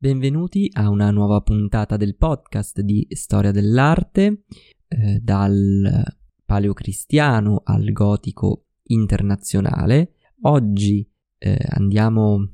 Benvenuti a una nuova puntata del podcast di Storia dell'arte, eh, dal paleocristiano al gotico internazionale. Oggi eh, andiamo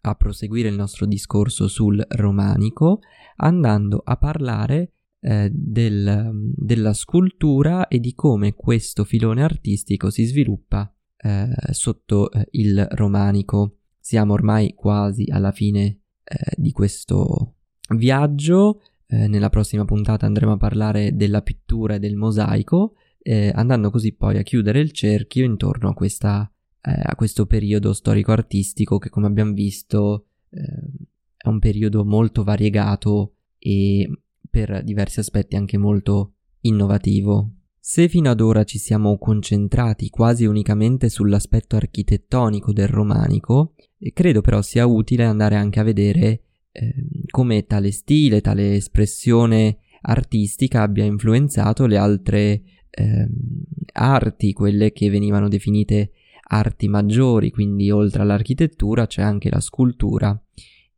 a proseguire il nostro discorso sul romanico andando a parlare eh, del, della scultura e di come questo filone artistico si sviluppa eh, sotto eh, il romanico. Siamo ormai quasi alla fine eh, di questo viaggio. Eh, nella prossima puntata andremo a parlare della pittura e del mosaico, eh, andando così poi a chiudere il cerchio intorno a, questa, eh, a questo periodo storico-artistico che, come abbiamo visto, eh, è un periodo molto variegato e per diversi aspetti anche molto innovativo. Se fino ad ora ci siamo concentrati quasi unicamente sull'aspetto architettonico del romanico, credo però sia utile andare anche a vedere eh, come tale stile, tale espressione artistica abbia influenzato le altre eh, arti, quelle che venivano definite arti maggiori, quindi oltre all'architettura c'è anche la scultura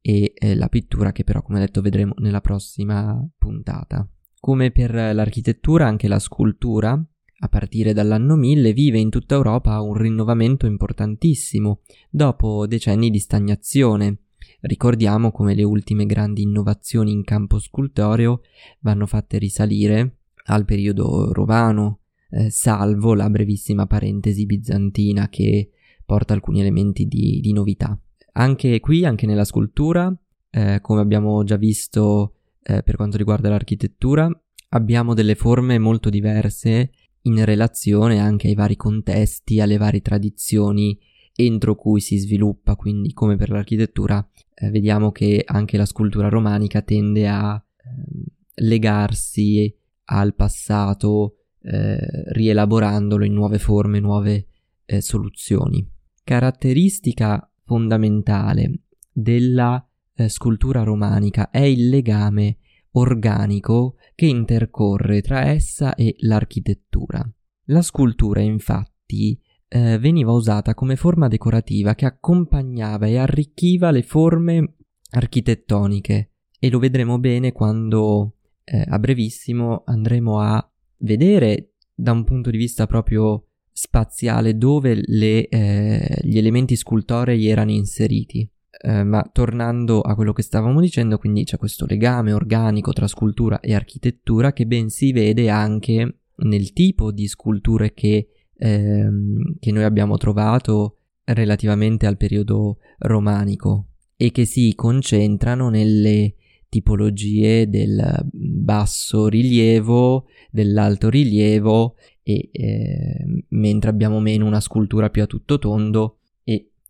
e eh, la pittura che però come detto vedremo nella prossima puntata. Come per l'architettura, anche la scultura, a partire dall'anno 1000, vive in tutta Europa un rinnovamento importantissimo, dopo decenni di stagnazione. Ricordiamo come le ultime grandi innovazioni in campo scultoreo vanno fatte risalire al periodo romano, eh, salvo la brevissima parentesi bizantina che porta alcuni elementi di, di novità. Anche qui, anche nella scultura, eh, come abbiamo già visto eh, per quanto riguarda l'architettura, abbiamo delle forme molto diverse in relazione anche ai vari contesti, alle varie tradizioni entro cui si sviluppa, quindi come per l'architettura eh, vediamo che anche la scultura romanica tende a eh, legarsi al passato eh, rielaborandolo in nuove forme, nuove eh, soluzioni. Caratteristica fondamentale della eh, scultura romanica è il legame organico che intercorre tra essa e l'architettura. La scultura infatti eh, veniva usata come forma decorativa che accompagnava e arricchiva le forme architettoniche e lo vedremo bene quando eh, a brevissimo andremo a vedere da un punto di vista proprio spaziale dove le, eh, gli elementi scultorei erano inseriti. Eh, ma tornando a quello che stavamo dicendo, quindi c'è questo legame organico tra scultura e architettura che ben si vede anche nel tipo di sculture che, ehm, che noi abbiamo trovato relativamente al periodo romanico e che si concentrano nelle tipologie del basso rilievo, dell'alto rilievo e eh, mentre abbiamo meno una scultura più a tutto tondo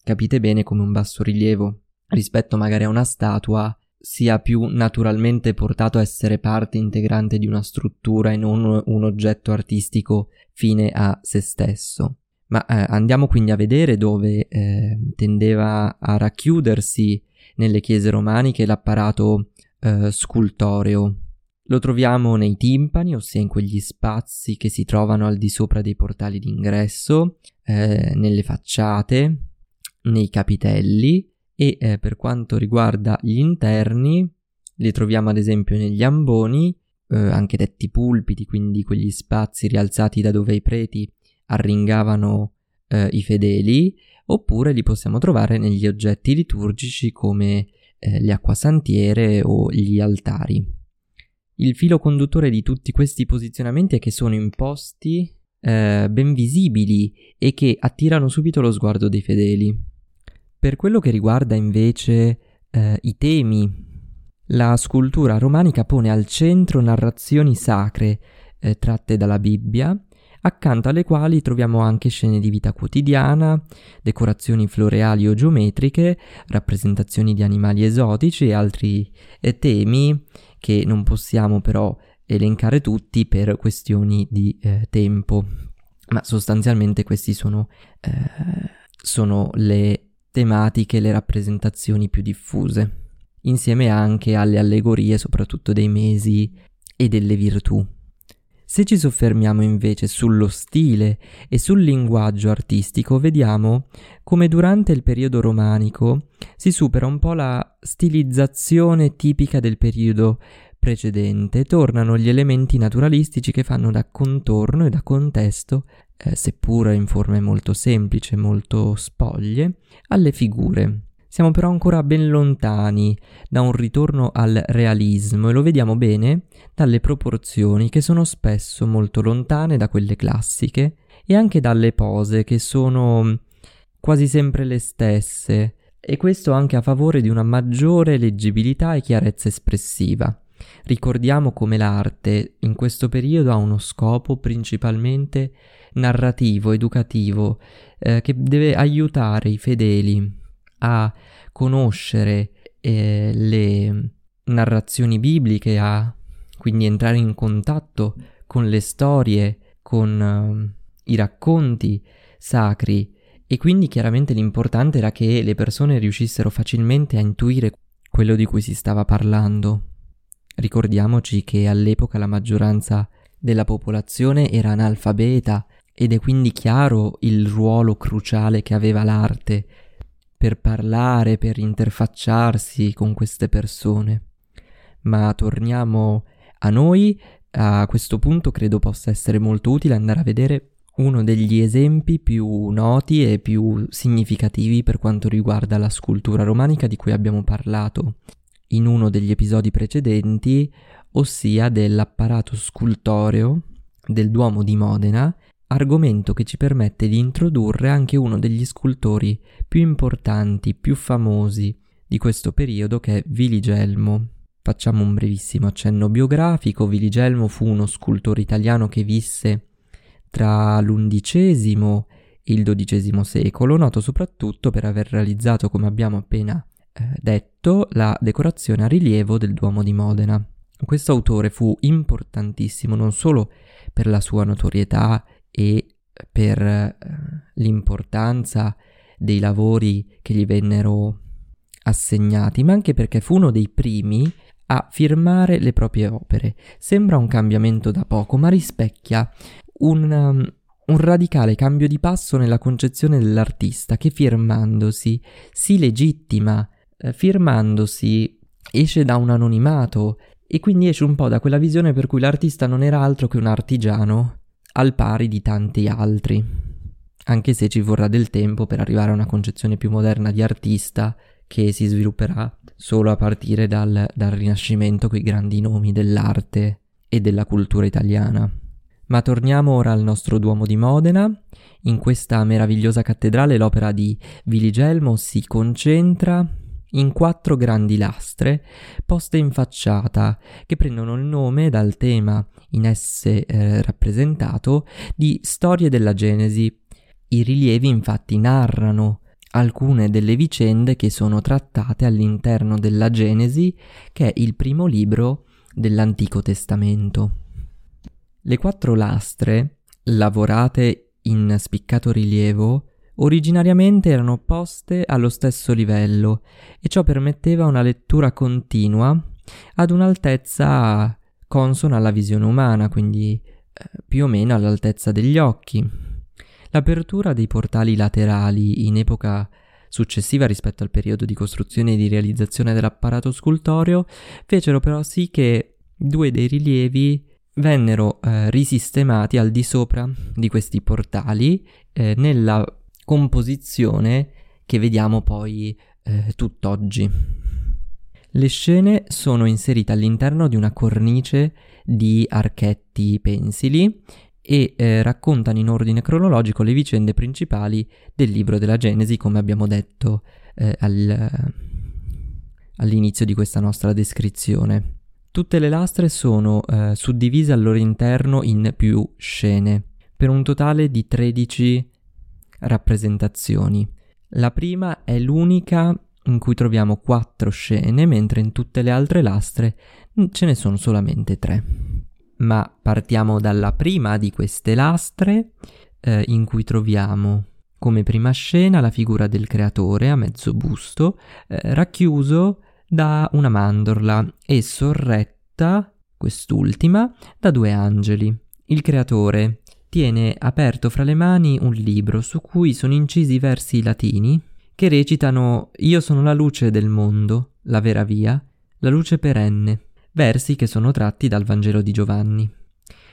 Capite bene come un basso rilievo, rispetto magari a una statua, sia più naturalmente portato a essere parte integrante di una struttura e non un oggetto artistico fine a se stesso. Ma eh, andiamo quindi a vedere dove eh, tendeva a racchiudersi nelle chiese romaniche l'apparato eh, scultoreo. Lo troviamo nei timpani, ossia in quegli spazi che si trovano al di sopra dei portali d'ingresso, eh, nelle facciate, nei capitelli e eh, per quanto riguarda gli interni li troviamo ad esempio negli amboni, eh, anche detti pulpiti, quindi quegli spazi rialzati da dove i preti arringavano eh, i fedeli, oppure li possiamo trovare negli oggetti liturgici come eh, le acquasantiere o gli altari. Il filo conduttore di tutti questi posizionamenti è che sono imposti eh, ben visibili e che attirano subito lo sguardo dei fedeli. Per quello che riguarda invece eh, i temi, la scultura romanica pone al centro narrazioni sacre eh, tratte dalla Bibbia, accanto alle quali troviamo anche scene di vita quotidiana, decorazioni floreali o geometriche, rappresentazioni di animali esotici e altri eh, temi che non possiamo però elencare tutti per questioni di eh, tempo. Ma sostanzialmente questi sono, eh, sono le tematiche le rappresentazioni più diffuse, insieme anche alle allegorie soprattutto dei mesi e delle virtù. Se ci soffermiamo invece sullo stile e sul linguaggio artistico, vediamo come durante il periodo romanico si supera un po' la stilizzazione tipica del periodo precedente, tornano gli elementi naturalistici che fanno da contorno e da contesto, eh, seppur in forme molto semplici, molto spoglie, alle figure. Siamo però ancora ben lontani da un ritorno al realismo e lo vediamo bene dalle proporzioni che sono spesso molto lontane da quelle classiche e anche dalle pose che sono quasi sempre le stesse e questo anche a favore di una maggiore leggibilità e chiarezza espressiva. Ricordiamo come l'arte in questo periodo ha uno scopo principalmente narrativo, educativo, eh, che deve aiutare i fedeli a conoscere eh, le narrazioni bibliche, a quindi entrare in contatto con le storie, con uh, i racconti sacri e quindi chiaramente l'importante era che le persone riuscissero facilmente a intuire quello di cui si stava parlando. Ricordiamoci che all'epoca la maggioranza della popolazione era analfabeta ed è quindi chiaro il ruolo cruciale che aveva l'arte per parlare, per interfacciarsi con queste persone. Ma torniamo a noi, a questo punto credo possa essere molto utile andare a vedere uno degli esempi più noti e più significativi per quanto riguarda la scultura romanica di cui abbiamo parlato in uno degli episodi precedenti, ossia dell'apparato scultoreo del Duomo di Modena argomento che ci permette di introdurre anche uno degli scultori più importanti, più famosi di questo periodo che è Viligelmo. Facciamo un brevissimo accenno biografico. Viligelmo fu uno scultore italiano che visse tra l'undicesimo e il dodicesimo secolo, noto soprattutto per aver realizzato, come abbiamo appena eh, detto, la decorazione a rilievo del Duomo di Modena. Questo autore fu importantissimo non solo per la sua notorietà e per eh, l'importanza dei lavori che gli vennero assegnati, ma anche perché fu uno dei primi a firmare le proprie opere. Sembra un cambiamento da poco, ma rispecchia un, um, un radicale cambio di passo nella concezione dell'artista che firmandosi si legittima, eh, firmandosi esce da un anonimato e quindi esce un po' da quella visione per cui l'artista non era altro che un artigiano al pari di tanti altri, anche se ci vorrà del tempo per arrivare a una concezione più moderna di artista che si svilupperà solo a partire dal, dal Rinascimento con i grandi nomi dell'arte e della cultura italiana. Ma torniamo ora al nostro Duomo di Modena. In questa meravigliosa cattedrale l'opera di Viligelmo si concentra in quattro grandi lastre poste in facciata che prendono il nome dal tema in esse eh, rappresentato di storie della Genesi. I rilievi infatti narrano alcune delle vicende che sono trattate all'interno della Genesi, che è il primo libro dell'Antico Testamento. Le quattro lastre, lavorate in spiccato rilievo, originariamente erano poste allo stesso livello e ciò permetteva una lettura continua ad un'altezza consona alla visione umana, quindi eh, più o meno all'altezza degli occhi. L'apertura dei portali laterali in epoca successiva rispetto al periodo di costruzione e di realizzazione dell'apparato scultoreo fecero però sì che due dei rilievi vennero eh, risistemati al di sopra di questi portali eh, nella composizione che vediamo poi eh, tutt'oggi. Le scene sono inserite all'interno di una cornice di archetti pensili e eh, raccontano in ordine cronologico le vicende principali del libro della Genesi, come abbiamo detto eh, al, all'inizio di questa nostra descrizione. Tutte le lastre sono eh, suddivise al loro interno in più scene, per un totale di 13 rappresentazioni. La prima è l'unica in cui troviamo quattro scene, mentre in tutte le altre lastre ce ne sono solamente tre. Ma partiamo dalla prima di queste lastre, eh, in cui troviamo come prima scena la figura del creatore a mezzo busto, eh, racchiuso da una mandorla e sorretta, quest'ultima, da due angeli il creatore tiene aperto fra le mani un libro su cui sono incisi versi latini che recitano Io sono la luce del mondo, la vera via, la luce perenne, versi che sono tratti dal Vangelo di Giovanni.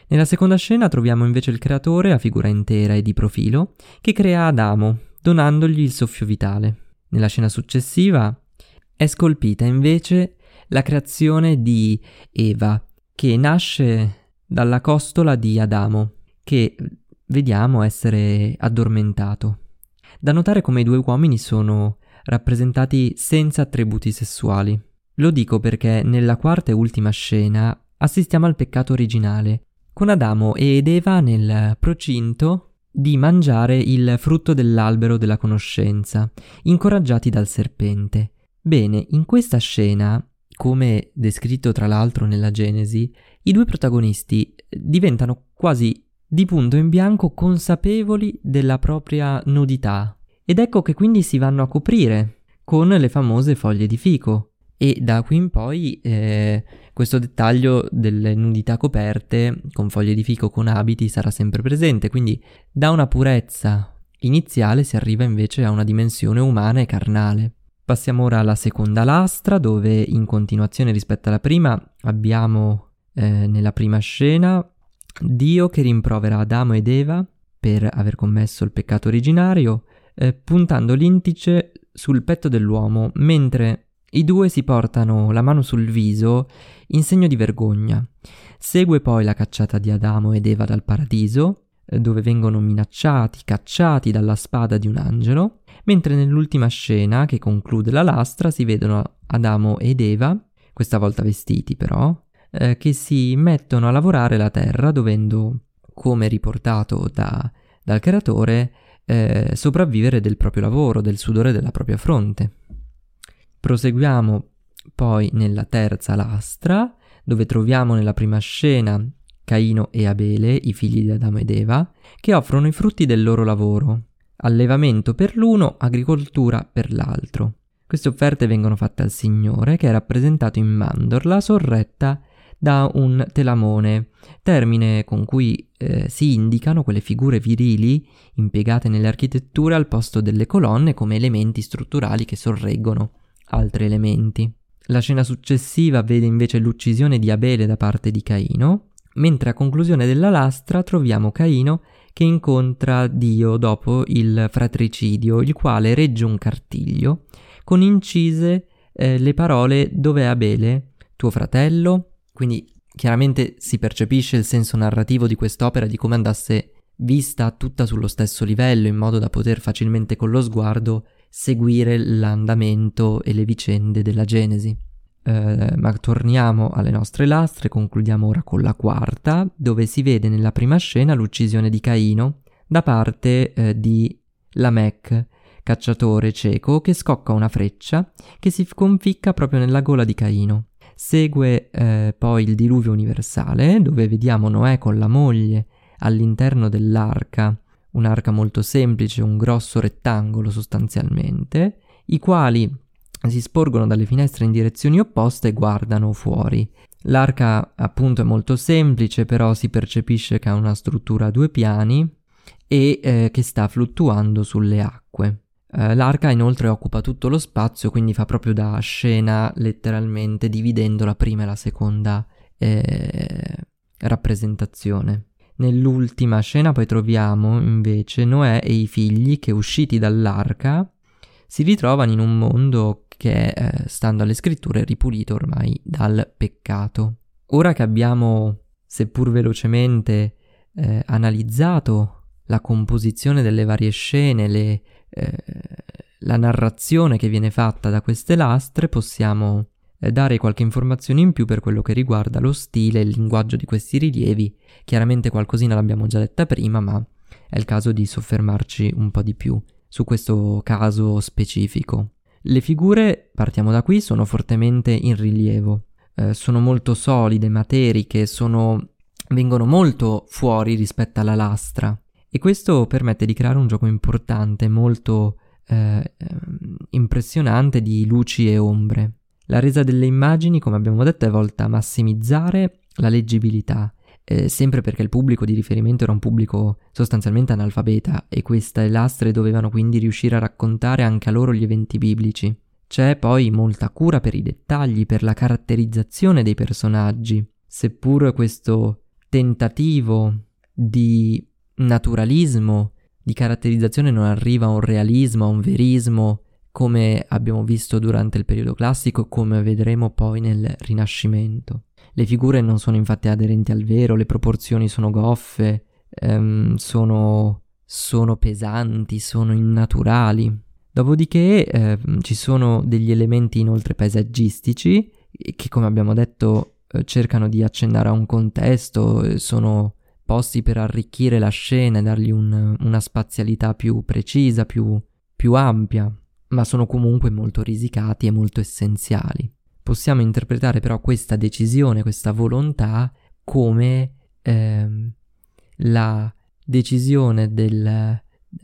Nella seconda scena troviamo invece il creatore a figura intera e di profilo che crea Adamo, donandogli il soffio vitale. Nella scena successiva è scolpita invece la creazione di Eva, che nasce dalla costola di Adamo, che vediamo essere addormentato. Da notare come i due uomini sono rappresentati senza attributi sessuali. Lo dico perché nella quarta e ultima scena assistiamo al peccato originale, con Adamo ed Eva nel procinto di mangiare il frutto dell'albero della conoscenza, incoraggiati dal serpente. Bene, in questa scena, come descritto tra l'altro nella Genesi, i due protagonisti diventano quasi di punto in bianco consapevoli della propria nudità. Ed ecco che quindi si vanno a coprire con le famose foglie di fico. E da qui in poi eh, questo dettaglio delle nudità coperte con foglie di fico, con abiti, sarà sempre presente. Quindi da una purezza iniziale si arriva invece a una dimensione umana e carnale. Passiamo ora alla seconda lastra, dove in continuazione rispetto alla prima abbiamo eh, nella prima scena Dio che rimprovera Adamo ed Eva per aver commesso il peccato originario, eh, puntando l'indice sul petto dell'uomo, mentre i due si portano la mano sul viso in segno di vergogna. Segue poi la cacciata di Adamo ed Eva dal paradiso, eh, dove vengono minacciati, cacciati dalla spada di un angelo, mentre nell'ultima scena, che conclude la lastra, si vedono Adamo ed Eva, questa volta vestiti però, eh, che si mettono a lavorare la terra dovendo, come riportato da, dal creatore, eh, sopravvivere del proprio lavoro, del sudore della propria fronte. Proseguiamo poi nella terza lastra, dove troviamo nella prima scena Caino e Abele, i figli di Adamo ed Eva, che offrono i frutti del loro lavoro, allevamento per l'uno, agricoltura per l'altro. Queste offerte vengono fatte al Signore, che è rappresentato in mandorla sorretta da un telamone, termine con cui eh, si indicano quelle figure virili impiegate nelle architetture al posto delle colonne come elementi strutturali che sorreggono altri elementi. La scena successiva vede invece l'uccisione di Abele da parte di Caino, mentre a conclusione della lastra troviamo Caino che incontra Dio dopo il fratricidio, il quale regge un cartiglio con incise eh, le parole dove è Abele, tuo fratello, quindi chiaramente si percepisce il senso narrativo di quest'opera, di come andasse vista tutta sullo stesso livello, in modo da poter facilmente con lo sguardo seguire l'andamento e le vicende della Genesi. Eh, ma torniamo alle nostre lastre, concludiamo ora con la quarta, dove si vede nella prima scena l'uccisione di Caino da parte eh, di Lamech, cacciatore cieco, che scocca una freccia che si conficca proprio nella gola di Caino. Segue eh, poi il diluvio universale, dove vediamo Noè con la moglie all'interno dell'arca, un'arca molto semplice, un grosso rettangolo sostanzialmente, i quali si sporgono dalle finestre in direzioni opposte e guardano fuori. L'arca appunto è molto semplice, però si percepisce che ha una struttura a due piani e eh, che sta fluttuando sulle acque. Eh, l'arca inoltre occupa tutto lo spazio, quindi fa proprio da scena letteralmente dividendo la prima e la seconda eh, rappresentazione. Nell'ultima scena poi troviamo invece Noè e i figli che usciti dall'arca si ritrovano in un mondo che è, eh, stando alle scritture, ripulito ormai dal peccato. Ora che abbiamo, seppur velocemente, eh, analizzato la composizione delle varie scene, le, eh, la narrazione che viene fatta da queste lastre, possiamo eh, dare qualche informazione in più per quello che riguarda lo stile e il linguaggio di questi rilievi. Chiaramente qualcosina l'abbiamo già detta prima, ma è il caso di soffermarci un po' di più su questo caso specifico. Le figure, partiamo da qui, sono fortemente in rilievo, eh, sono molto solide, materiche, sono, vengono molto fuori rispetto alla lastra e questo permette di creare un gioco importante, molto eh, ehm, impressionante di luci e ombre. La resa delle immagini, come abbiamo detto, è volta a massimizzare la leggibilità eh, sempre perché il pubblico di riferimento era un pubblico sostanzialmente analfabeta e queste lastre dovevano quindi riuscire a raccontare anche a loro gli eventi biblici. C'è poi molta cura per i dettagli, per la caratterizzazione dei personaggi, seppur questo tentativo di naturalismo, di caratterizzazione non arriva a un realismo, a un verismo, come abbiamo visto durante il periodo classico come vedremo poi nel Rinascimento. Le figure non sono infatti aderenti al vero, le proporzioni sono goffe, ehm, sono, sono, pesanti, sono innaturali. Dopodiché eh, ci sono degli elementi inoltre paesaggistici che come abbiamo detto eh, cercano di accennare a un contesto, eh, sono posti per arricchire la scena e dargli un, una spazialità più precisa, più, più ampia, ma sono comunque molto risicati e molto essenziali. Possiamo interpretare però questa decisione, questa volontà come ehm, la decisione del,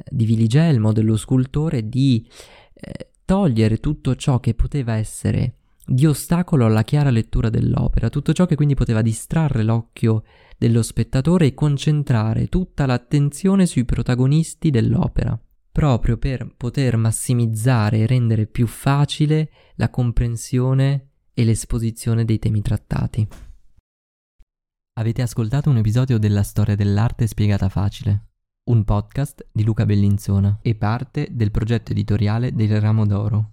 di Viligelmo, dello scultore, di eh, togliere tutto ciò che poteva essere di ostacolo alla chiara lettura dell'opera, tutto ciò che quindi poteva distrarre l'occhio dello spettatore e concentrare tutta l'attenzione sui protagonisti dell'opera, proprio per poter massimizzare e rendere più facile la comprensione e l'esposizione dei temi trattati. Avete ascoltato un episodio della storia dell'arte spiegata facile, un podcast di Luca Bellinzona e parte del progetto editoriale del Ramo d'Oro.